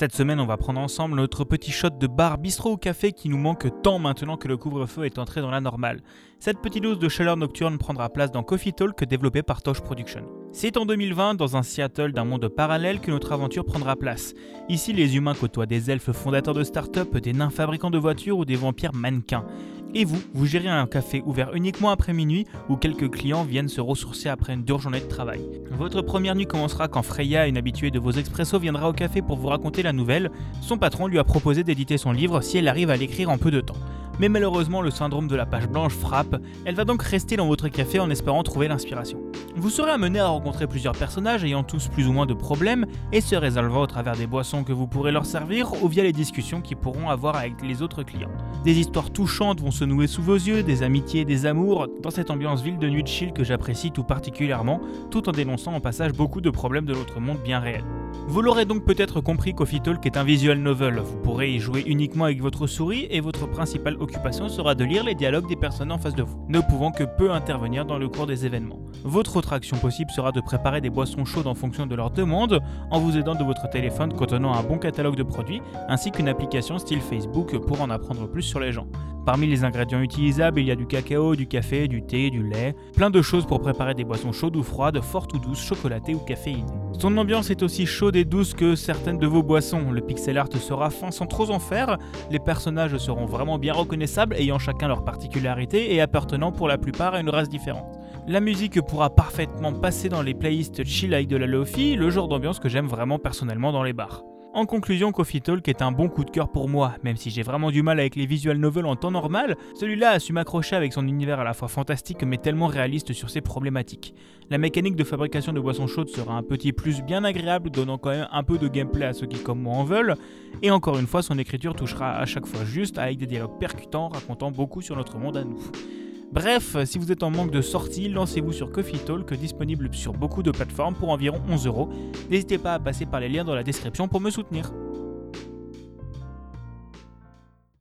Cette semaine, on va prendre ensemble notre petit shot de bar bistrot ou café qui nous manque tant maintenant que le couvre-feu est entré dans la normale. Cette petite dose de chaleur nocturne prendra place dans Coffee Talk développé par Tosh Production. C'est en 2020, dans un Seattle d'un monde parallèle, que notre aventure prendra place. Ici, les humains côtoient des elfes fondateurs de start-up, des nains fabricants de voitures ou des vampires mannequins. Et vous, vous gérez un café ouvert uniquement après minuit où quelques clients viennent se ressourcer après une dure journée de travail. Votre première nuit commencera quand Freya, une habituée de vos expressos, viendra au café pour vous raconter la nouvelle. Son patron lui a proposé d'éditer son livre si elle arrive à l'écrire en peu de temps mais malheureusement le syndrome de la page blanche frappe, elle va donc rester dans votre café en espérant trouver l'inspiration. Vous serez amené à rencontrer plusieurs personnages ayant tous plus ou moins de problèmes et se résolvant au travers des boissons que vous pourrez leur servir ou via les discussions qu'ils pourront avoir avec les autres clients. Des histoires touchantes vont se nouer sous vos yeux, des amitiés, des amours, dans cette ambiance ville de nuit chill que j'apprécie tout particulièrement, tout en dénonçant en passage beaucoup de problèmes de notre monde bien réel. Vous l'aurez donc peut-être compris, Coffee Talk est un visual novel. Vous pourrez y jouer uniquement avec votre souris et votre principale occupation sera de lire les dialogues des personnes en face de vous, ne pouvant que peu intervenir dans le cours des événements. Votre autre action possible sera de préparer des boissons chaudes en fonction de leur demande, en vous aidant de votre téléphone contenant un bon catalogue de produits, ainsi qu'une application style Facebook pour en apprendre plus sur les gens. Parmi les ingrédients utilisables, il y a du cacao, du café, du thé, du lait, plein de choses pour préparer des boissons chaudes ou froides, fortes ou douces, chocolatées ou caféinées. Son ambiance est aussi chaude et douce que certaines de vos boissons. Le pixel art sera fin sans trop en faire, les personnages seront vraiment bien reconnaissables, ayant chacun leur particularité et appartenant pour la plupart à une race différente. La musique pourra parfaitement passer dans les playlists chill avec de la lofi, le genre d'ambiance que j'aime vraiment personnellement dans les bars. En conclusion, Coffee Talk est un bon coup de cœur pour moi, même si j'ai vraiment du mal avec les visual novels en temps normal, celui-là a su m'accrocher avec son univers à la fois fantastique mais tellement réaliste sur ses problématiques. La mécanique de fabrication de boissons chaudes sera un petit plus bien agréable, donnant quand même un peu de gameplay à ceux qui comme moi en veulent, et encore une fois son écriture touchera à chaque fois juste avec des dialogues percutants racontant beaucoup sur notre monde à nous. Bref, si vous êtes en manque de sortie, lancez-vous sur Coffee Talk, disponible sur beaucoup de plateformes pour environ 11 euros. N'hésitez pas à passer par les liens dans la description pour me soutenir.